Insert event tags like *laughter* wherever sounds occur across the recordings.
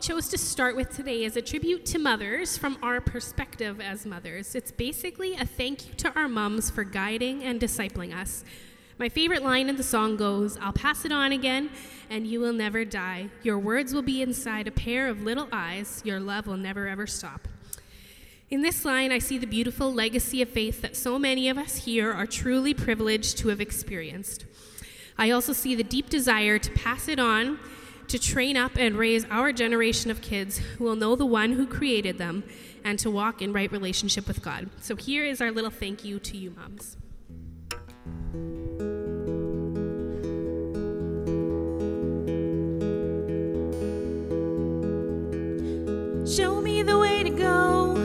chose to start with today is a tribute to mothers from our perspective as mothers. It's basically a thank you to our moms for guiding and discipling us. My favorite line in the song goes, I'll pass it on again, and you will never die. Your words will be inside a pair of little eyes. Your love will never ever stop. In this line, I see the beautiful legacy of faith that so many of us here are truly privileged to have experienced. I also see the deep desire to pass it on, to train up and raise our generation of kids who will know the one who created them and to walk in right relationship with God. So here is our little thank you to you, moms. Show me the way to go,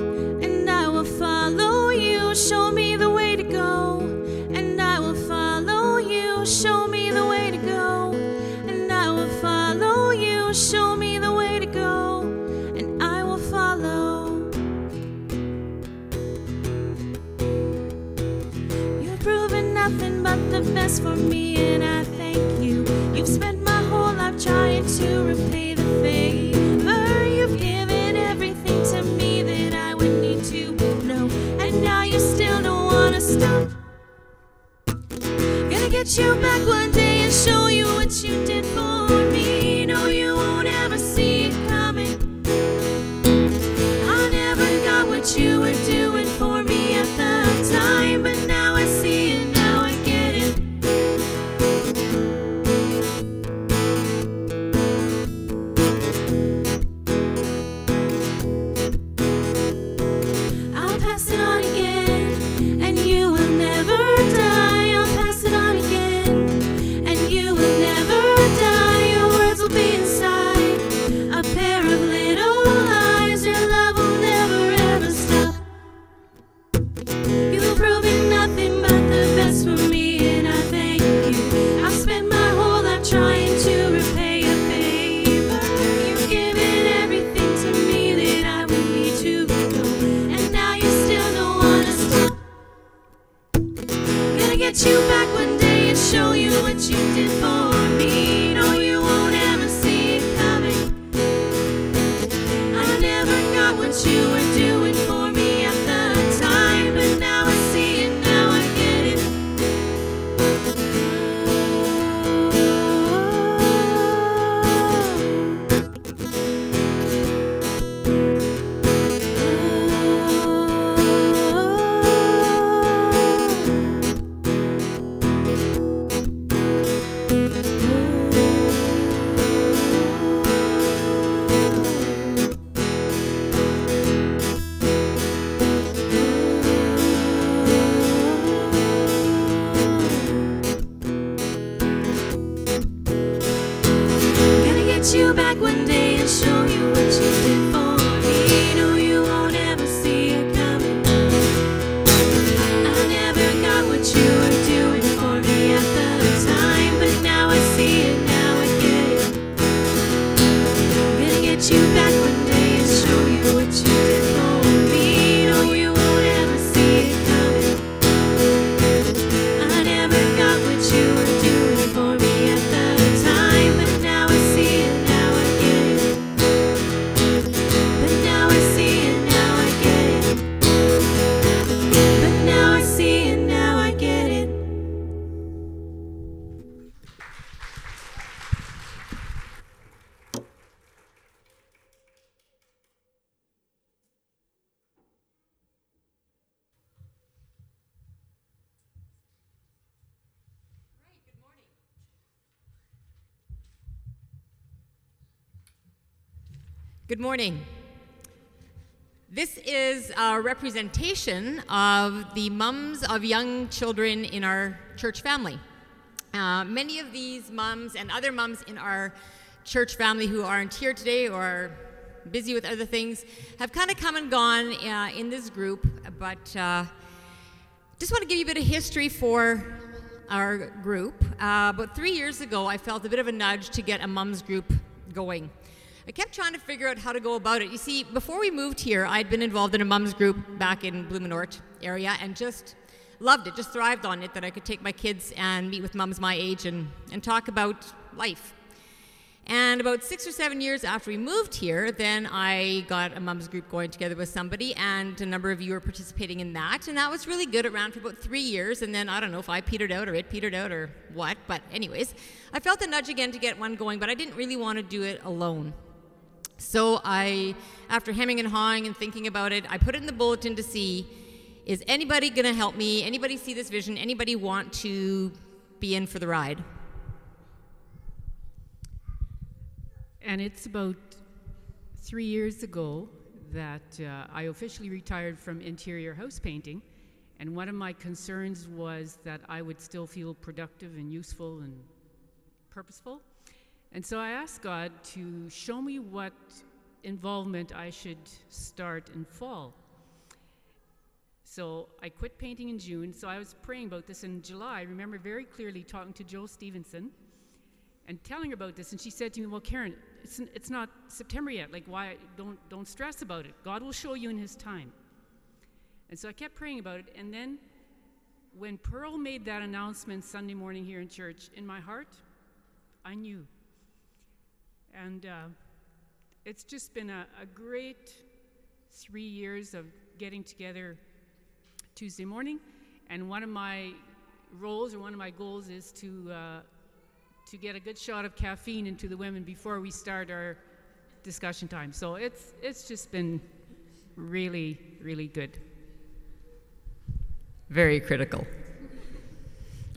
and I will follow you. Show me the way to go, and I will follow you. Show me Show me the way to go, and I will follow. You've proven nothing but the best for me, and I thank you. You've spent my whole life trying to repay the favor. You've given everything to me that I would need to know, and now you still don't wanna stop. Gonna get you back one day Good morning. This is a representation of the mums of young children in our church family. Uh, many of these mums and other mums in our church family who aren't here today or are busy with other things have kind of come and gone uh, in this group, but uh, just want to give you a bit of history for our group. Uh, about three years ago, I felt a bit of a nudge to get a mums group going. I kept trying to figure out how to go about it. You see, before we moved here, I'd been involved in a mums group back in Blumenort area and just loved it, just thrived on it, that I could take my kids and meet with mums my age and, and talk about life. And about six or seven years after we moved here, then I got a mums group going together with somebody, and a number of you were participating in that. And that was really good. Ran for about three years, and then I don't know if I petered out or it petered out or what, but, anyways, I felt the nudge again to get one going, but I didn't really want to do it alone. So I, after hemming and hawing and thinking about it, I put it in the bulletin to see is anybody going to help me? Anybody see this vision? Anybody want to be in for the ride? And it's about three years ago that uh, I officially retired from interior house painting. And one of my concerns was that I would still feel productive and useful and purposeful. And so I asked God to show me what involvement I should start in fall. So I quit painting in June. So I was praying about this in July. I remember very clearly talking to Joe Stevenson and telling her about this. And she said to me, Well, Karen, it's, it's not September yet. Like, why? Don't, don't stress about it. God will show you in His time. And so I kept praying about it. And then when Pearl made that announcement Sunday morning here in church, in my heart, I knew. And uh, it's just been a, a great three years of getting together Tuesday morning. And one of my roles or one of my goals is to uh, to get a good shot of caffeine into the women before we start our discussion time. So it's it's just been really really good. Very critical.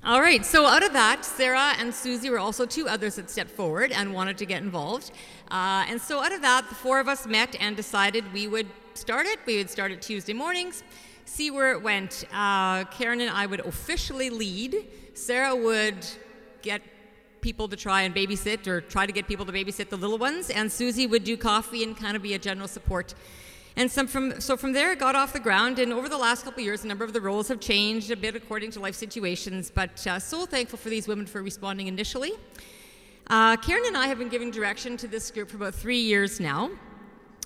All right, so out of that, Sarah and Susie were also two others that stepped forward and wanted to get involved. Uh, and so out of that, the four of us met and decided we would start it. We would start it Tuesday mornings, see where it went. Uh, Karen and I would officially lead. Sarah would get people to try and babysit or try to get people to babysit the little ones, and Susie would do coffee and kind of be a general support. And from, so from there, it got off the ground. And over the last couple years, a number of the roles have changed a bit according to life situations. But uh, so thankful for these women for responding initially. Uh, Karen and I have been giving direction to this group for about three years now.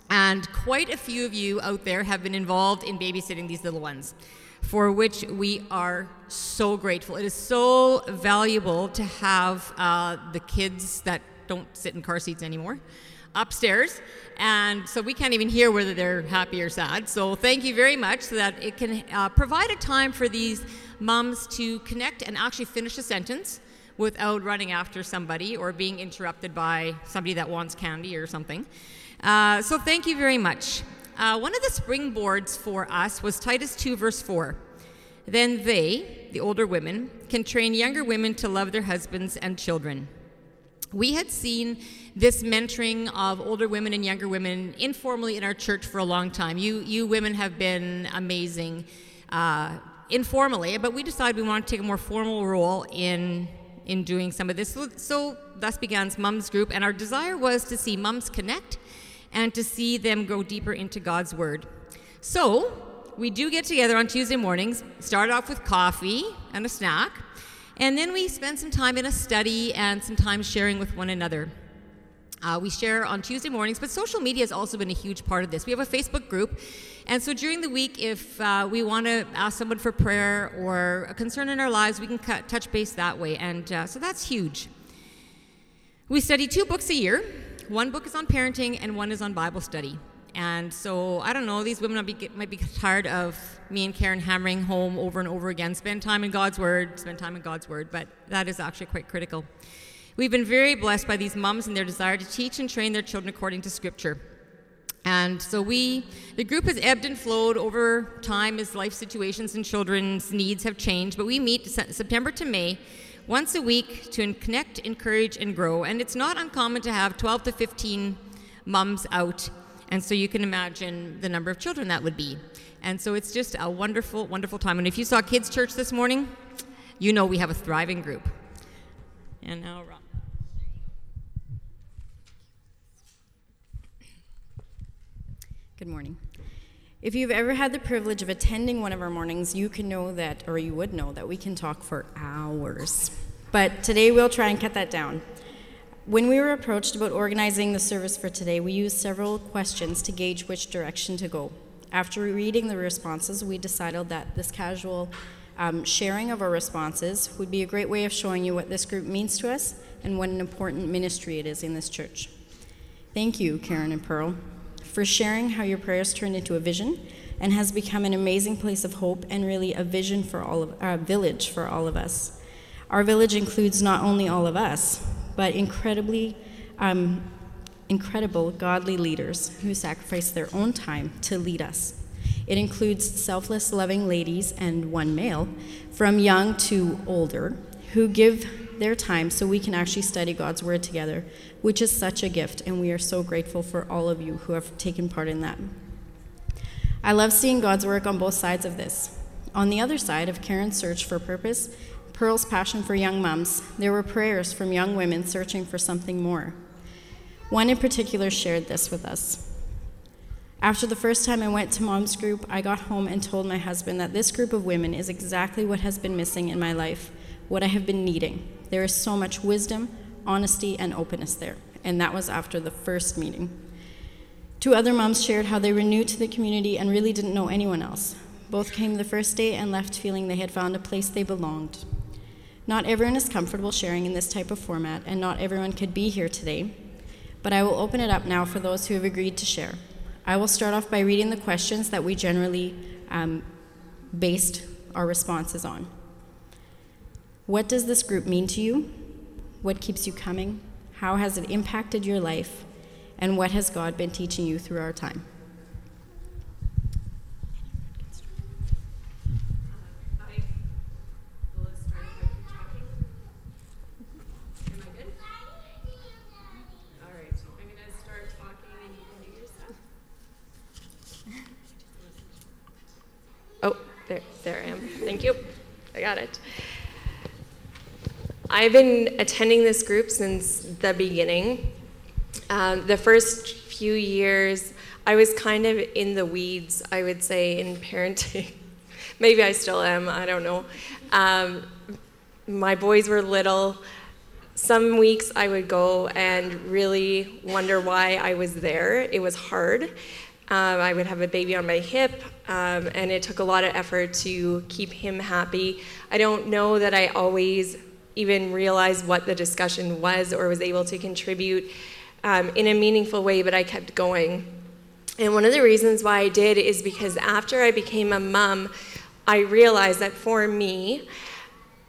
And quite a few of you out there have been involved in babysitting these little ones, for which we are so grateful. It is so valuable to have uh, the kids that don't sit in car seats anymore upstairs. And so we can't even hear whether they're happy or sad. So thank you very much so that it can uh, provide a time for these moms to connect and actually finish a sentence without running after somebody or being interrupted by somebody that wants candy or something. Uh, so thank you very much. Uh, one of the springboards for us was Titus 2, verse 4. Then they, the older women, can train younger women to love their husbands and children. We had seen this mentoring of older women and younger women informally in our church for a long time. You, you women have been amazing uh, informally, but we decided we wanted to take a more formal role in, in doing some of this. So, so thus began Mums Group, and our desire was to see mums connect and to see them go deeper into God's Word. So we do get together on Tuesday mornings, start off with coffee and a snack. And then we spend some time in a study and some time sharing with one another. Uh, we share on Tuesday mornings, but social media has also been a huge part of this. We have a Facebook group, and so during the week, if uh, we want to ask someone for prayer or a concern in our lives, we can cut, touch base that way, and uh, so that's huge. We study two books a year. One book is on parenting, and one is on Bible study. And so I don't know, these women might be, might be tired of me and Karen hammering home over and over again spend time in God's Word, spend time in God's Word, but that is actually quite critical. We've been very blessed by these moms and their desire to teach and train their children according to Scripture. And so we, the group has ebbed and flowed over time as life situations and children's needs have changed, but we meet September to May once a week to connect, encourage, and grow. And it's not uncommon to have 12 to 15 mums out and so you can imagine the number of children that would be. And so it's just a wonderful, wonderful time. And if you saw Kids Church this morning, you know we have a thriving group. And now, Rob. Good morning. If you've ever had the privilege of attending one of our mornings, you can know that, or you would know that we can talk for hours. But today we'll try and cut that down. When we were approached about organizing the service for today, we used several questions to gauge which direction to go. After reading the responses, we decided that this casual um, sharing of our responses would be a great way of showing you what this group means to us, and what an important ministry it is in this church. Thank you, Karen and Pearl, for sharing how your prayers turned into a vision and has become an amazing place of hope and really a vision for all of a village for all of us. Our village includes not only all of us, but incredibly um, incredible godly leaders who sacrifice their own time to lead us. It includes selfless, loving ladies and one male, from young to older, who give their time so we can actually study God's Word together, which is such a gift, and we are so grateful for all of you who have taken part in that. I love seeing God's work on both sides of this. On the other side of Karen's search for purpose, Pearl's passion for young moms, there were prayers from young women searching for something more. One in particular shared this with us. After the first time I went to mom's group, I got home and told my husband that this group of women is exactly what has been missing in my life, what I have been needing. There is so much wisdom, honesty, and openness there. And that was after the first meeting. Two other moms shared how they were new to the community and really didn't know anyone else. Both came the first day and left feeling they had found a place they belonged. Not everyone is comfortable sharing in this type of format, and not everyone could be here today, but I will open it up now for those who have agreed to share. I will start off by reading the questions that we generally um, based our responses on. What does this group mean to you? What keeps you coming? How has it impacted your life? And what has God been teaching you through our time? Oh, there, there I am. Thank you. I got it. I've been attending this group since the beginning. Um, the first few years, I was kind of in the weeds, I would say, in parenting. *laughs* Maybe I still am, I don't know. Um, my boys were little. Some weeks I would go and really wonder why I was there. It was hard. Um, I would have a baby on my hip, um, and it took a lot of effort to keep him happy. I don't know that I always even realized what the discussion was or was able to contribute um, in a meaningful way, but I kept going. And one of the reasons why I did is because after I became a mom, I realized that for me,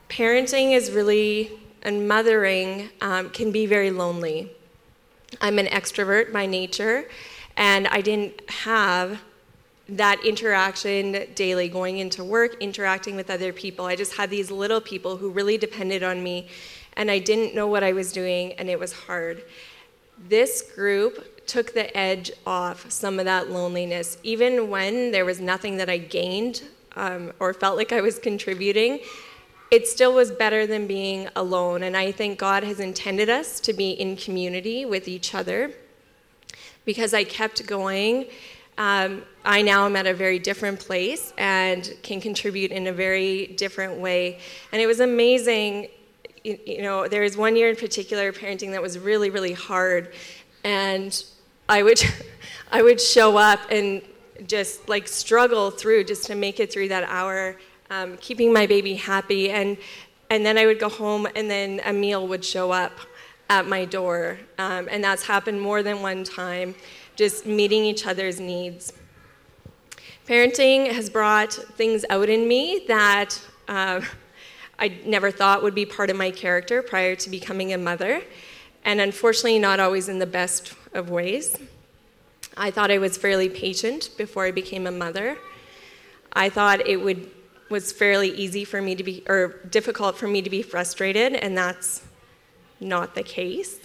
parenting is really, and mothering um, can be very lonely. I'm an extrovert by nature, and I didn't have that interaction daily, going into work, interacting with other people. I just had these little people who really depended on me, and I didn't know what I was doing, and it was hard. This group took the edge off some of that loneliness. Even when there was nothing that I gained um, or felt like I was contributing, it still was better than being alone. And I think God has intended us to be in community with each other because I kept going. Um, I now am at a very different place and can contribute in a very different way. And it was amazing. You, you know, there was one year in particular parenting that was really, really hard, and I would, *laughs* I would show up and just like struggle through just to make it through that hour, um, keeping my baby happy, and and then I would go home, and then a meal would show up at my door, um, and that's happened more than one time just meeting each other's needs. Parenting has brought things out in me that uh, I never thought would be part of my character prior to becoming a mother, and unfortunately, not always in the best of ways. I thought I was fairly patient before I became a mother. I thought it would was fairly easy for me to be or difficult for me to be frustrated, and that's not the case.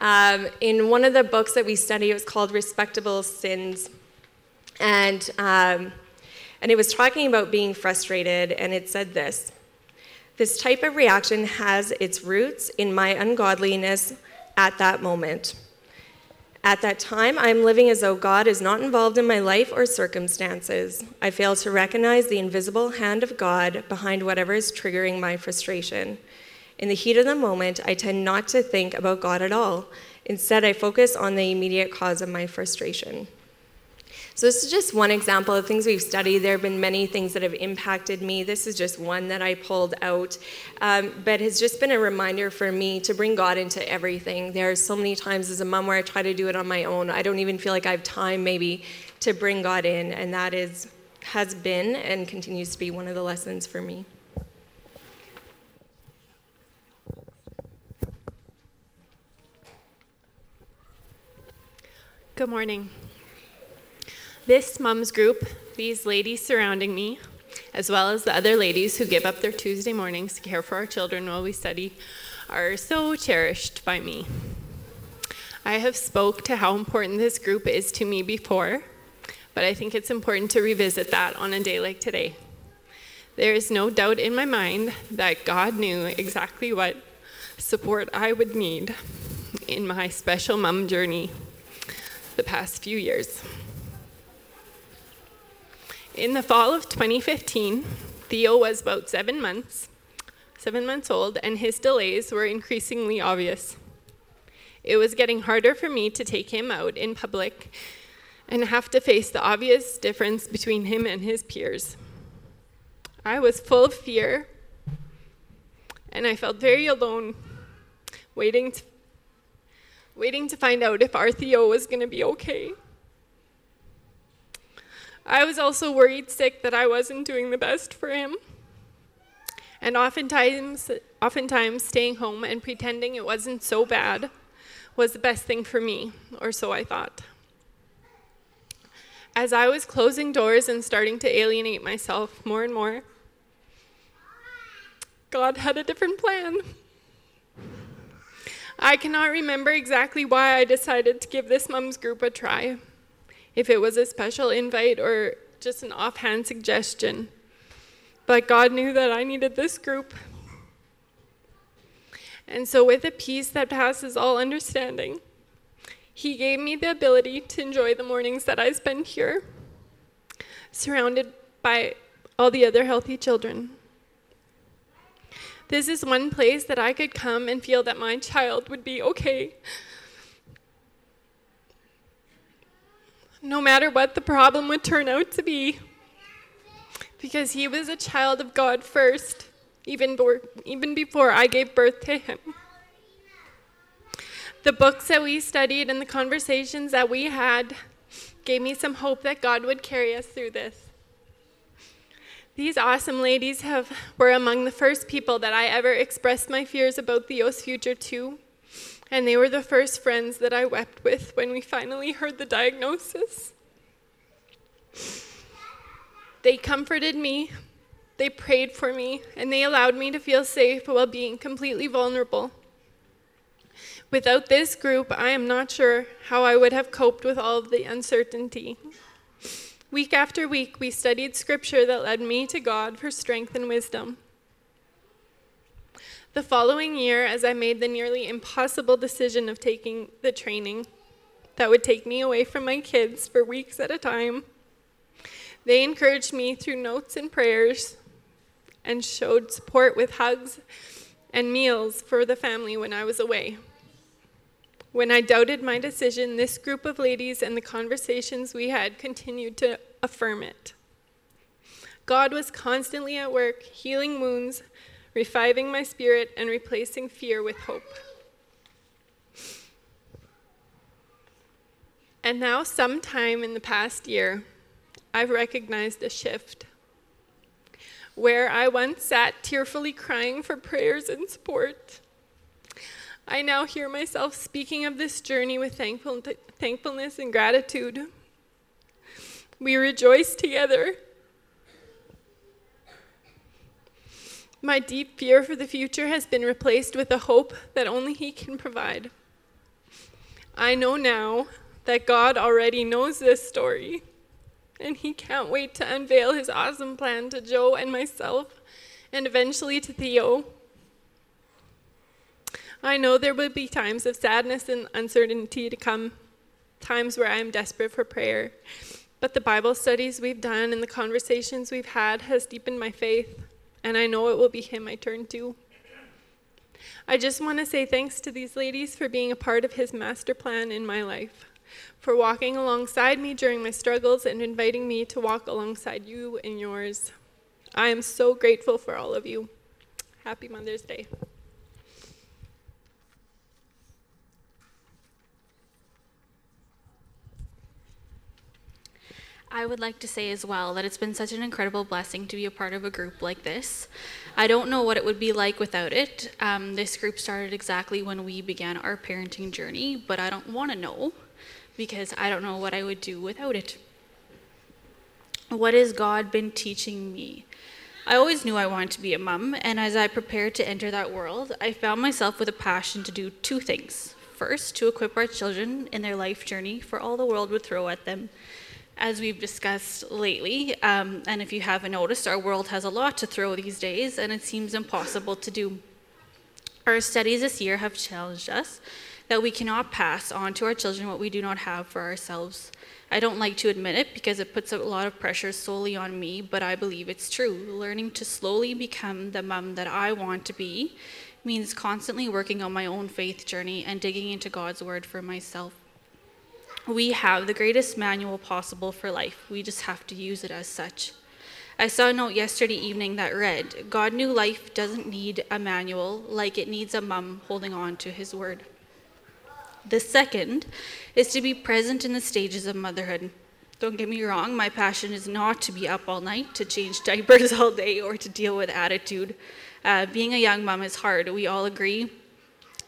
Um, in one of the books that we study, it was called Respectable Sins. And, um, and it was talking about being frustrated, and it said this This type of reaction has its roots in my ungodliness at that moment. At that time, I'm living as though God is not involved in my life or circumstances. I fail to recognize the invisible hand of God behind whatever is triggering my frustration. In the heat of the moment, I tend not to think about God at all. Instead, I focus on the immediate cause of my frustration. So, this is just one example of things we've studied. There have been many things that have impacted me. This is just one that I pulled out, um, but it's just been a reminder for me to bring God into everything. There are so many times as a mom where I try to do it on my own. I don't even feel like I have time, maybe, to bring God in, and that is has been and continues to be one of the lessons for me. Good morning. This mom's group, these ladies surrounding me, as well as the other ladies who give up their Tuesday mornings to care for our children while we study, are so cherished by me. I have spoke to how important this group is to me before, but I think it's important to revisit that on a day like today. There is no doubt in my mind that God knew exactly what support I would need in my special mom journey the past few years. In the fall of 2015, Theo was about seven months, seven months old, and his delays were increasingly obvious. It was getting harder for me to take him out in public and have to face the obvious difference between him and his peers. I was full of fear, and I felt very alone, waiting to, waiting to find out if our Theo was going to be okay. I was also worried sick that I wasn't doing the best for him. And oftentimes, oftentimes staying home and pretending it wasn't so bad was the best thing for me, or so I thought. As I was closing doors and starting to alienate myself more and more, God had a different plan. I cannot remember exactly why I decided to give this mums group a try, if it was a special invite or just an offhand suggestion. But God knew that I needed this group. And so, with a peace that passes all understanding, He gave me the ability to enjoy the mornings that I spend here, surrounded by all the other healthy children. This is one place that I could come and feel that my child would be okay. No matter what the problem would turn out to be. Because he was a child of God first, even, bo- even before I gave birth to him. The books that we studied and the conversations that we had gave me some hope that God would carry us through this. These awesome ladies have, were among the first people that I ever expressed my fears about Theo's future to, and they were the first friends that I wept with when we finally heard the diagnosis. They comforted me, they prayed for me, and they allowed me to feel safe while being completely vulnerable. Without this group, I am not sure how I would have coped with all of the uncertainty. Week after week, we studied scripture that led me to God for strength and wisdom. The following year, as I made the nearly impossible decision of taking the training that would take me away from my kids for weeks at a time, they encouraged me through notes and prayers and showed support with hugs and meals for the family when I was away. When I doubted my decision, this group of ladies and the conversations we had continued to affirm it. God was constantly at work, healing wounds, reviving my spirit, and replacing fear with hope. And now, sometime in the past year, I've recognized a shift. Where I once sat tearfully crying for prayers and support, I now hear myself speaking of this journey with thankful, thankfulness and gratitude. We rejoice together. My deep fear for the future has been replaced with a hope that only He can provide. I know now that God already knows this story, and He can't wait to unveil His awesome plan to Joe and myself, and eventually to Theo. I know there will be times of sadness and uncertainty to come, times where I am desperate for prayer. But the Bible studies we've done and the conversations we've had has deepened my faith, and I know it will be Him I turn to. I just want to say thanks to these ladies for being a part of His master plan in my life. for walking alongside me during my struggles and inviting me to walk alongside you in yours. I am so grateful for all of you. Happy Mother's Day. I would like to say as well that it's been such an incredible blessing to be a part of a group like this. I don't know what it would be like without it. Um, this group started exactly when we began our parenting journey, but I don't want to know because I don't know what I would do without it. What has God been teaching me? I always knew I wanted to be a mom, and as I prepared to enter that world, I found myself with a passion to do two things. First, to equip our children in their life journey for all the world would throw at them as we've discussed lately, um, and if you haven't noticed, our world has a lot to throw these days, and it seems impossible to do. Our studies this year have challenged us that we cannot pass on to our children what we do not have for ourselves. I don't like to admit it because it puts a lot of pressure solely on me, but I believe it's true. Learning to slowly become the mom that I want to be means constantly working on my own faith journey and digging into God's word for myself we have the greatest manual possible for life. We just have to use it as such. I saw a note yesterday evening that read God knew life doesn't need a manual like it needs a mum holding on to his word. The second is to be present in the stages of motherhood. Don't get me wrong, my passion is not to be up all night, to change *laughs* diapers all day, or to deal with attitude. Uh, being a young mom is hard. We all agree.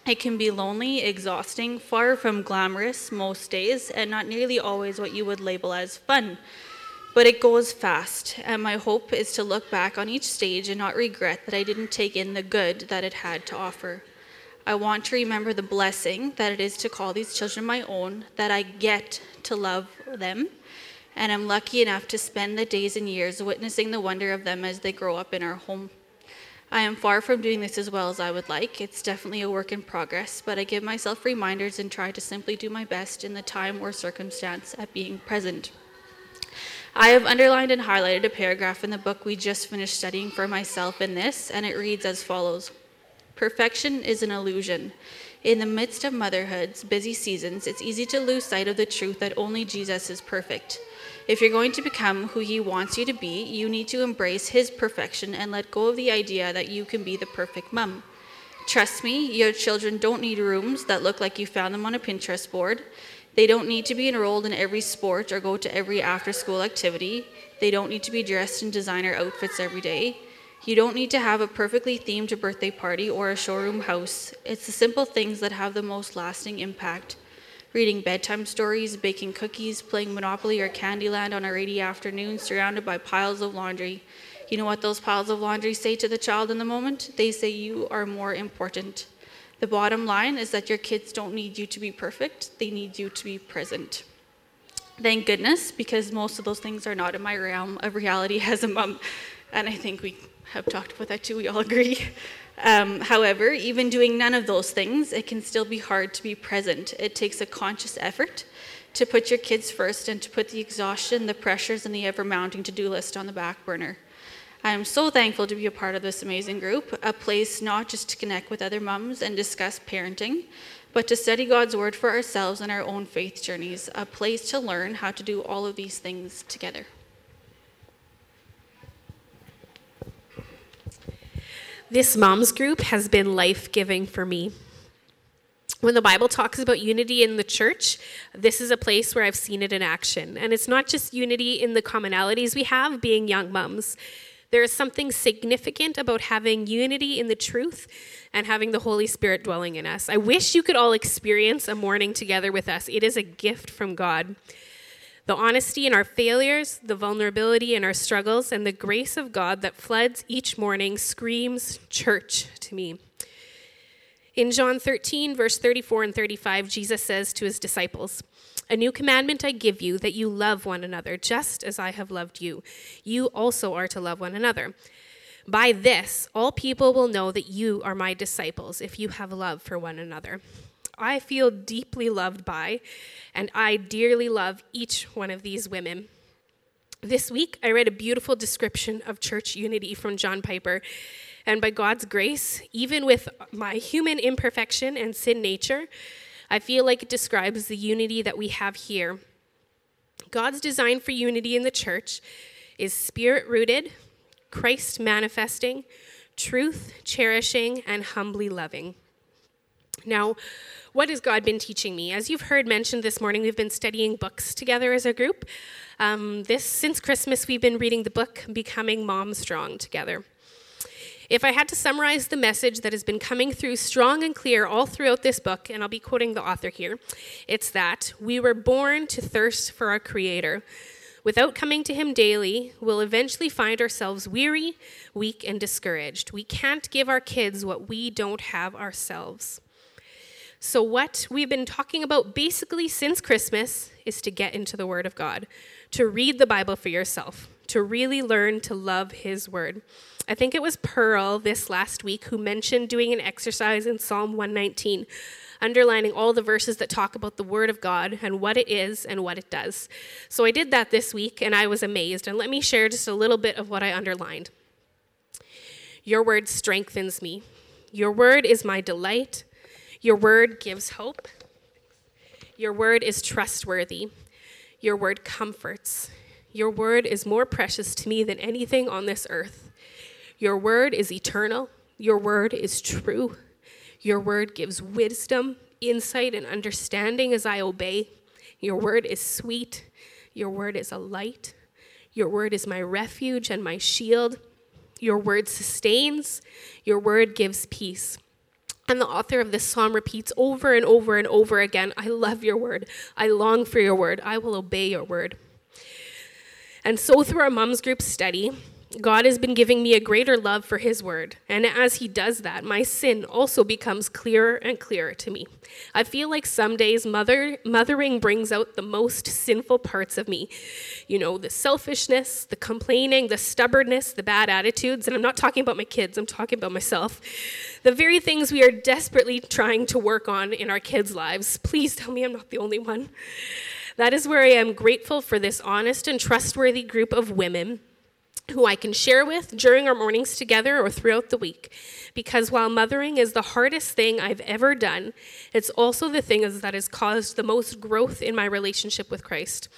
It can be lonely, exhausting, far from glamorous most days, and not nearly always what you would label as fun. But it goes fast, and my hope is to look back on each stage and not regret that I didn't take in the good that it had to offer. I want to remember the blessing that it is to call these children my own, that I get to love them, and I'm lucky enough to spend the days and years witnessing the wonder of them as they grow up in our home. I am far from doing this as well as I would like. It's definitely a work in progress, but I give myself reminders and try to simply do my best in the time or circumstance at being present. I have underlined and highlighted a paragraph in the book we just finished studying for myself in this, and it reads as follows Perfection is an illusion. In the midst of motherhood's busy seasons, it's easy to lose sight of the truth that only Jesus is perfect. If you're going to become who He wants you to be, you need to embrace His perfection and let go of the idea that you can be the perfect mom. Trust me, your children don't need rooms that look like you found them on a Pinterest board. They don't need to be enrolled in every sport or go to every after school activity. They don't need to be dressed in designer outfits every day. You don't need to have a perfectly themed birthday party or a showroom house. It's the simple things that have the most lasting impact reading bedtime stories, baking cookies, playing Monopoly or Candyland on a rainy afternoon surrounded by piles of laundry. You know what those piles of laundry say to the child in the moment? They say you are more important. The bottom line is that your kids don't need you to be perfect, they need you to be present. Thank goodness, because most of those things are not in my realm of reality *laughs* as a mom. And I think we have talked about that too, we all agree. Um, however, even doing none of those things, it can still be hard to be present. It takes a conscious effort to put your kids first and to put the exhaustion, the pressures, and the ever mounting to do list on the back burner. I am so thankful to be a part of this amazing group, a place not just to connect with other mums and discuss parenting, but to study God's Word for ourselves and our own faith journeys, a place to learn how to do all of these things together. This moms group has been life giving for me. When the Bible talks about unity in the church, this is a place where I've seen it in action. And it's not just unity in the commonalities we have being young moms. There is something significant about having unity in the truth and having the Holy Spirit dwelling in us. I wish you could all experience a morning together with us. It is a gift from God. The honesty in our failures, the vulnerability in our struggles, and the grace of God that floods each morning screams church to me. In John 13, verse 34 and 35, Jesus says to his disciples, A new commandment I give you, that you love one another, just as I have loved you. You also are to love one another. By this, all people will know that you are my disciples, if you have love for one another. I feel deeply loved by, and I dearly love each one of these women. This week, I read a beautiful description of church unity from John Piper. And by God's grace, even with my human imperfection and sin nature, I feel like it describes the unity that we have here. God's design for unity in the church is spirit rooted, Christ manifesting, truth cherishing, and humbly loving. Now, what has God been teaching me? As you've heard mentioned this morning, we've been studying books together as a group. Um, this since Christmas, we've been reading the book "Becoming Mom Strong" together. If I had to summarize the message that has been coming through strong and clear all throughout this book, and I'll be quoting the author here, it's that we were born to thirst for our Creator. Without coming to Him daily, we'll eventually find ourselves weary, weak, and discouraged. We can't give our kids what we don't have ourselves. So, what we've been talking about basically since Christmas is to get into the Word of God, to read the Bible for yourself, to really learn to love His Word. I think it was Pearl this last week who mentioned doing an exercise in Psalm 119, underlining all the verses that talk about the Word of God and what it is and what it does. So I did that this week and I was amazed. And let me share just a little bit of what I underlined. Your Word strengthens me, your Word is my delight, your Word gives hope, your Word is trustworthy, your Word comforts. Your word is more precious to me than anything on this earth. Your word is eternal. Your word is true. Your word gives wisdom, insight, and understanding as I obey. Your word is sweet. Your word is a light. Your word is my refuge and my shield. Your word sustains. Your word gives peace. And the author of this psalm repeats over and over and over again I love your word. I long for your word. I will obey your word. And so, through our mom's group study, God has been giving me a greater love for His Word. And as He does that, my sin also becomes clearer and clearer to me. I feel like some days mother, mothering brings out the most sinful parts of me. You know, the selfishness, the complaining, the stubbornness, the bad attitudes. And I'm not talking about my kids, I'm talking about myself. The very things we are desperately trying to work on in our kids' lives. Please tell me I'm not the only one. That is where I am grateful for this honest and trustworthy group of women who I can share with during our mornings together or throughout the week. Because while mothering is the hardest thing I've ever done, it's also the thing that has caused the most growth in my relationship with Christ.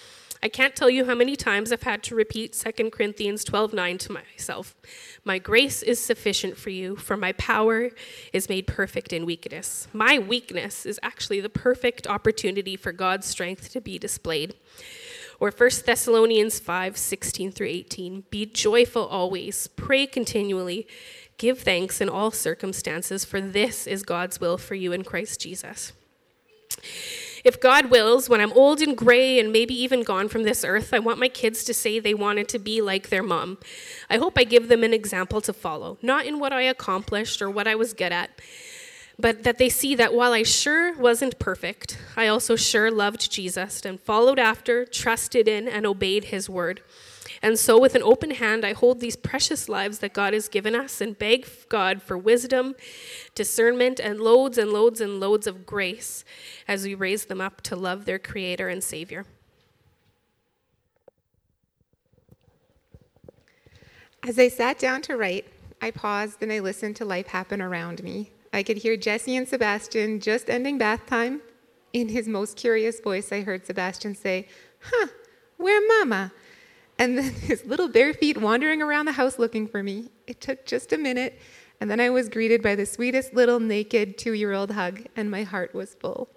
I can't tell you how many times I've had to repeat 2 Corinthians 12:9 to myself. My grace is sufficient for you, for my power is made perfect in weakness. My weakness is actually the perfect opportunity for God's strength to be displayed. Or 1 Thessalonians 5 16 through 18. Be joyful always, pray continually, give thanks in all circumstances, for this is God's will for you in Christ Jesus. If God wills, when I'm old and gray and maybe even gone from this earth, I want my kids to say they wanted to be like their mom. I hope I give them an example to follow, not in what I accomplished or what I was good at, but that they see that while I sure wasn't perfect, I also sure loved Jesus and followed after, trusted in, and obeyed his word. And so, with an open hand, I hold these precious lives that God has given us and beg God for wisdom, discernment, and loads and loads and loads of grace as we raise them up to love their Creator and Savior. As I sat down to write, I paused and I listened to life happen around me. I could hear Jesse and Sebastian just ending bath time. In his most curious voice, I heard Sebastian say, Huh, where mama? And then *laughs* his little bare feet wandering around the house looking for me. It took just a minute, and then I was greeted by the sweetest little naked two year old hug, and my heart was full.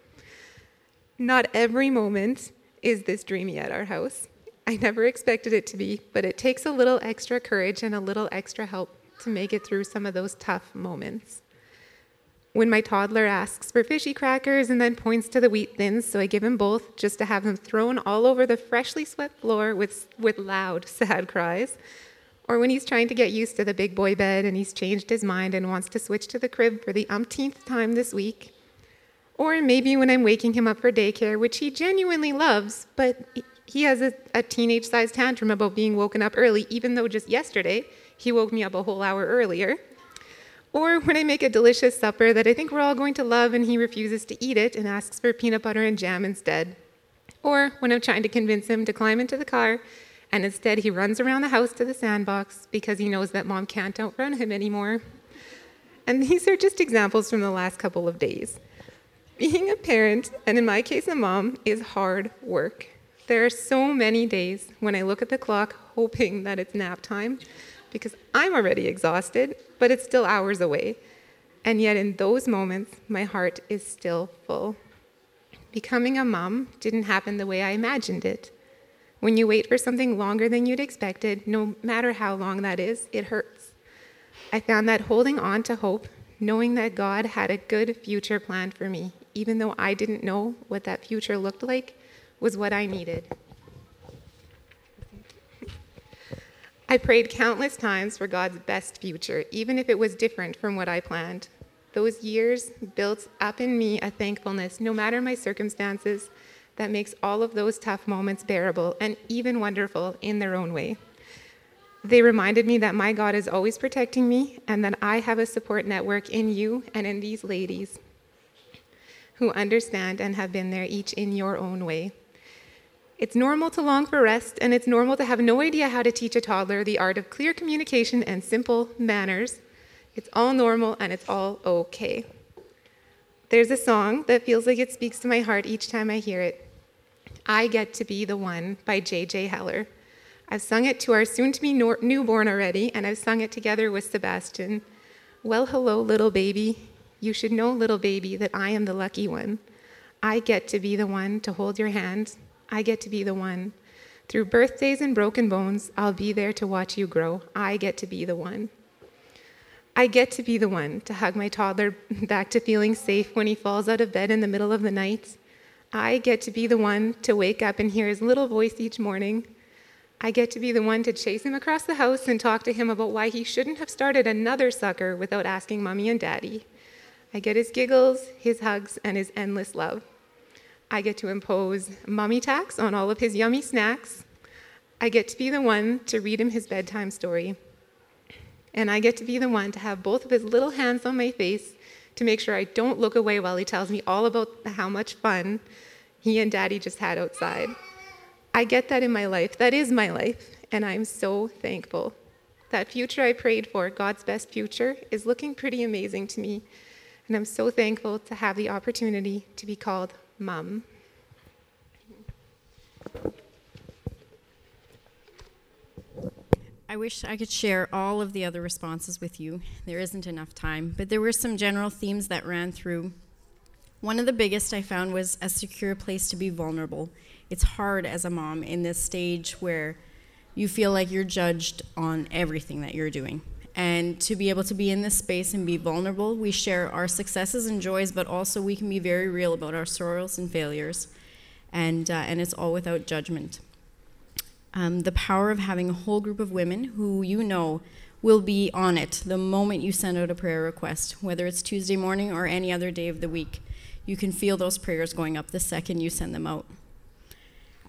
Not every moment is this dreamy at our house. I never expected it to be, but it takes a little extra courage and a little extra help to make it through some of those tough moments. When my toddler asks for fishy crackers and then points to the wheat thins, so I give him both just to have them thrown all over the freshly swept floor with, with loud, *laughs* sad cries. Or when he's trying to get used to the big boy bed and he's changed his mind and wants to switch to the crib for the umpteenth time this week. Or maybe when I'm waking him up for daycare, which he genuinely loves, but he has a, a teenage sized tantrum about being woken up early, even though just yesterday he woke me up a whole hour earlier. Or when I make a delicious supper that I think we're all going to love and he refuses to eat it and asks for peanut butter and jam instead. Or when I'm trying to convince him to climb into the car and instead he runs around the house to the sandbox because he knows that mom can't outrun him anymore. And these are just examples from the last couple of days. Being a parent, and in my case, a mom, is hard work. There are so many days when I look at the clock hoping that it's nap time because I'm already exhausted, but it's still hours away. And yet, in those moments, my heart is still full. Becoming a mom didn't happen the way I imagined it. When you wait for something longer than you'd expected, no matter how long that is, it hurts. I found that holding on to hope, knowing that God had a good future planned for me, even though I didn't know what that future looked like, was what I needed. I prayed countless times for God's best future, even if it was different from what I planned. Those years built up in me a thankfulness, no matter my circumstances, that makes all of those tough moments bearable and even wonderful in their own way. They reminded me that my God is always protecting me and that I have a support network in you and in these ladies who understand and have been there each in your own way. It's normal to long for rest, and it's normal to have no idea how to teach a toddler the art of clear communication and simple manners. It's all normal and it's all okay. There's a song that feels like it speaks to my heart each time I hear it. I Get to Be the One by J.J. Heller. I've sung it to our soon to be newborn already, and I've sung it together with Sebastian. Well, hello, little baby. You should know, little baby, that I am the lucky one. I get to be the one to hold your hand. I get to be the one. Through birthdays and broken bones, I'll be there to watch you grow. I get to be the one. I get to be the one to hug my toddler *laughs* back to feeling safe when he falls out of bed in the middle of the night. I get to be the one to wake up and hear his little voice each morning. I get to be the one to chase him across the house and talk to him about why he shouldn't have started another sucker without asking mommy and daddy. I get his giggles, his hugs, and his endless love. I get to impose mummy tax on all of his yummy snacks. I get to be the one to read him his bedtime story. And I get to be the one to have both of his little hands on my face to make sure I don't look away while he tells me all about how much fun he and daddy just had outside. I get that in my life. That is my life. And I'm so thankful. That future I prayed for, God's best future, is looking pretty amazing to me. And I'm so thankful to have the opportunity to be called mom. I wish I could share all of the other responses with you. There isn't enough time, but there were some general themes that ran through. One of the biggest I found was a secure place to be vulnerable. It's hard as a mom in this stage where you feel like you're judged on everything that you're doing. And to be able to be in this space and be vulnerable, we share our successes and joys, but also we can be very real about our sorrows and failures. And, uh, and it's all without judgment. Um, the power of having a whole group of women who you know will be on it the moment you send out a prayer request, whether it's Tuesday morning or any other day of the week. You can feel those prayers going up the second you send them out.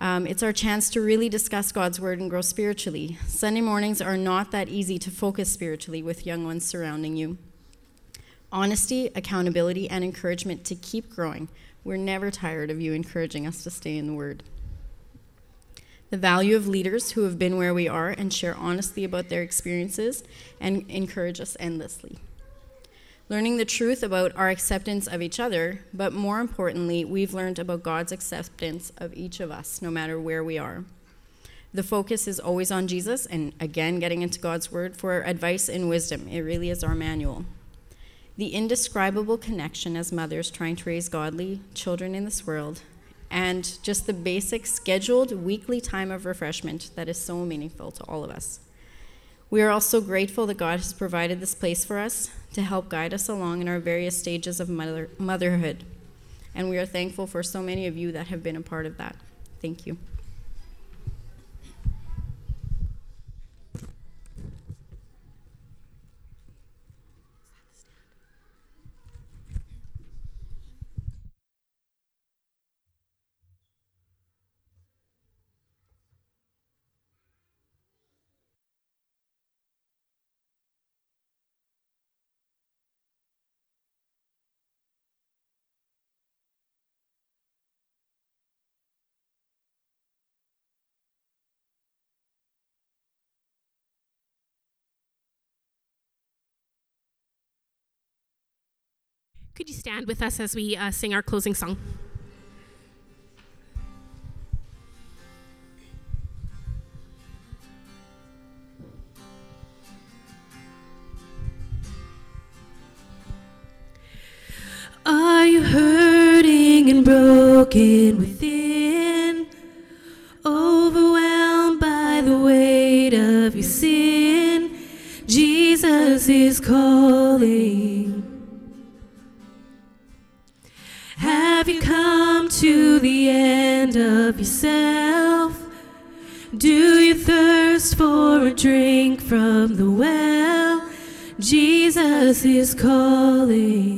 Um, it's our chance to really discuss God's Word and grow spiritually. Sunday mornings are not that easy to focus spiritually with young ones surrounding you. Honesty, accountability, and encouragement to keep growing. We're never tired of you encouraging us to stay in the Word. The value of leaders who have been where we are and share honestly about their experiences and encourage us endlessly learning the truth about our acceptance of each other, but more importantly, we've learned about God's acceptance of each of us, no matter where we are. The focus is always on Jesus, and again, getting into God's Word for advice and wisdom. It really is our manual. The indescribable connection as mothers trying to raise godly children in this world, and just the basic scheduled weekly time of refreshment that is so meaningful to all of us. We are also grateful that God has provided this place for us to help guide us along in our various stages of mother- motherhood. And we are thankful for so many of you that have been a part of that. Thank you. Could you stand with us as we uh, sing our closing song? Are you hurting and broken within? Overwhelmed by the weight of your sin? Jesus is calling. The end of yourself? Do you thirst for a drink from the well? Jesus is calling.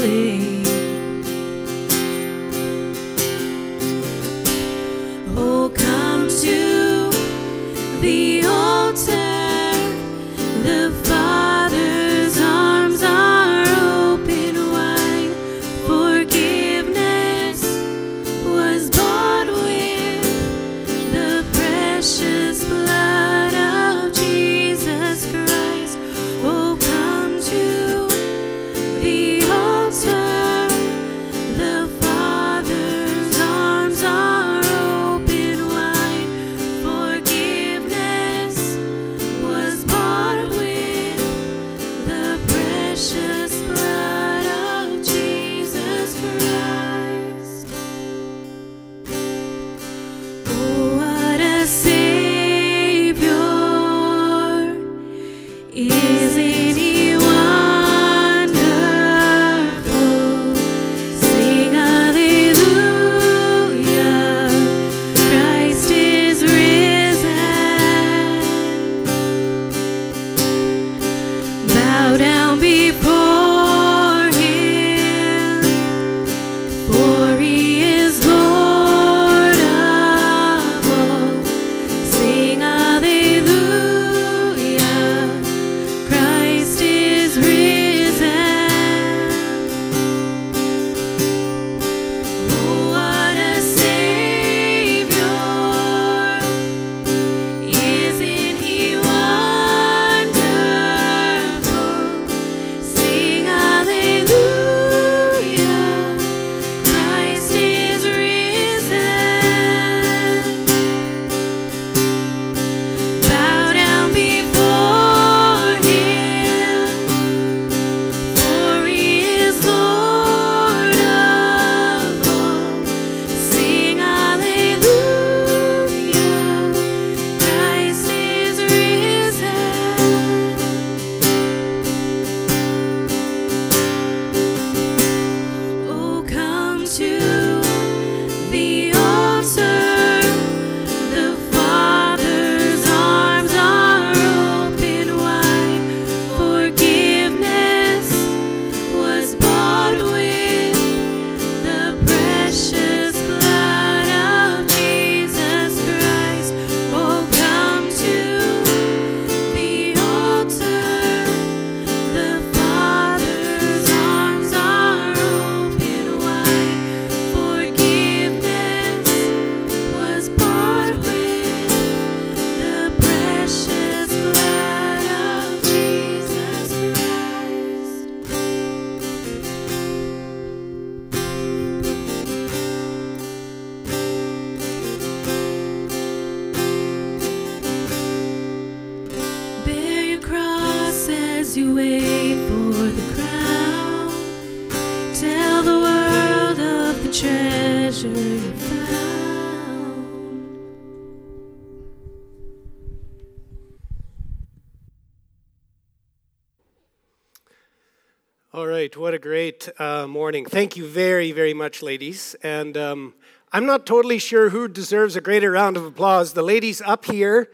Great uh, morning. Thank you very, very much, ladies. And um, I'm not totally sure who deserves a greater round of applause the ladies up here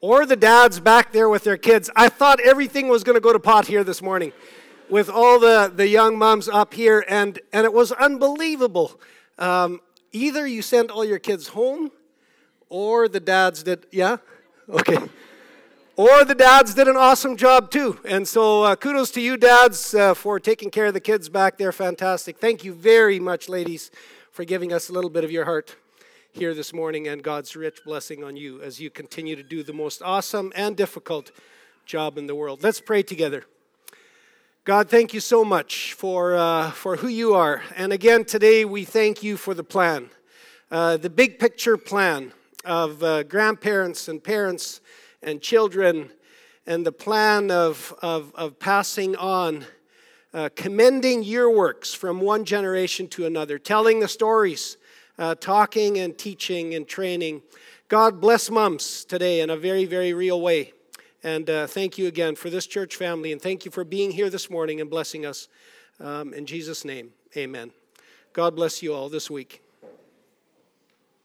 or the dads back there with their kids. I thought everything was going to go to pot here this morning with all the, the young moms up here, and, and it was unbelievable. Um, either you sent all your kids home or the dads did, yeah? Okay. Or the dads did an awesome job too. And so uh, kudos to you, dads, uh, for taking care of the kids back there. Fantastic. Thank you very much, ladies, for giving us a little bit of your heart here this morning and God's rich blessing on you as you continue to do the most awesome and difficult job in the world. Let's pray together. God, thank you so much for, uh, for who you are. And again, today we thank you for the plan, uh, the big picture plan of uh, grandparents and parents and children, and the plan of, of, of passing on, uh, commending your works from one generation to another, telling the stories, uh, talking and teaching and training. God bless moms today in a very, very real way. And uh, thank you again for this church family, and thank you for being here this morning and blessing us. Um, in Jesus' name, amen. God bless you all this week.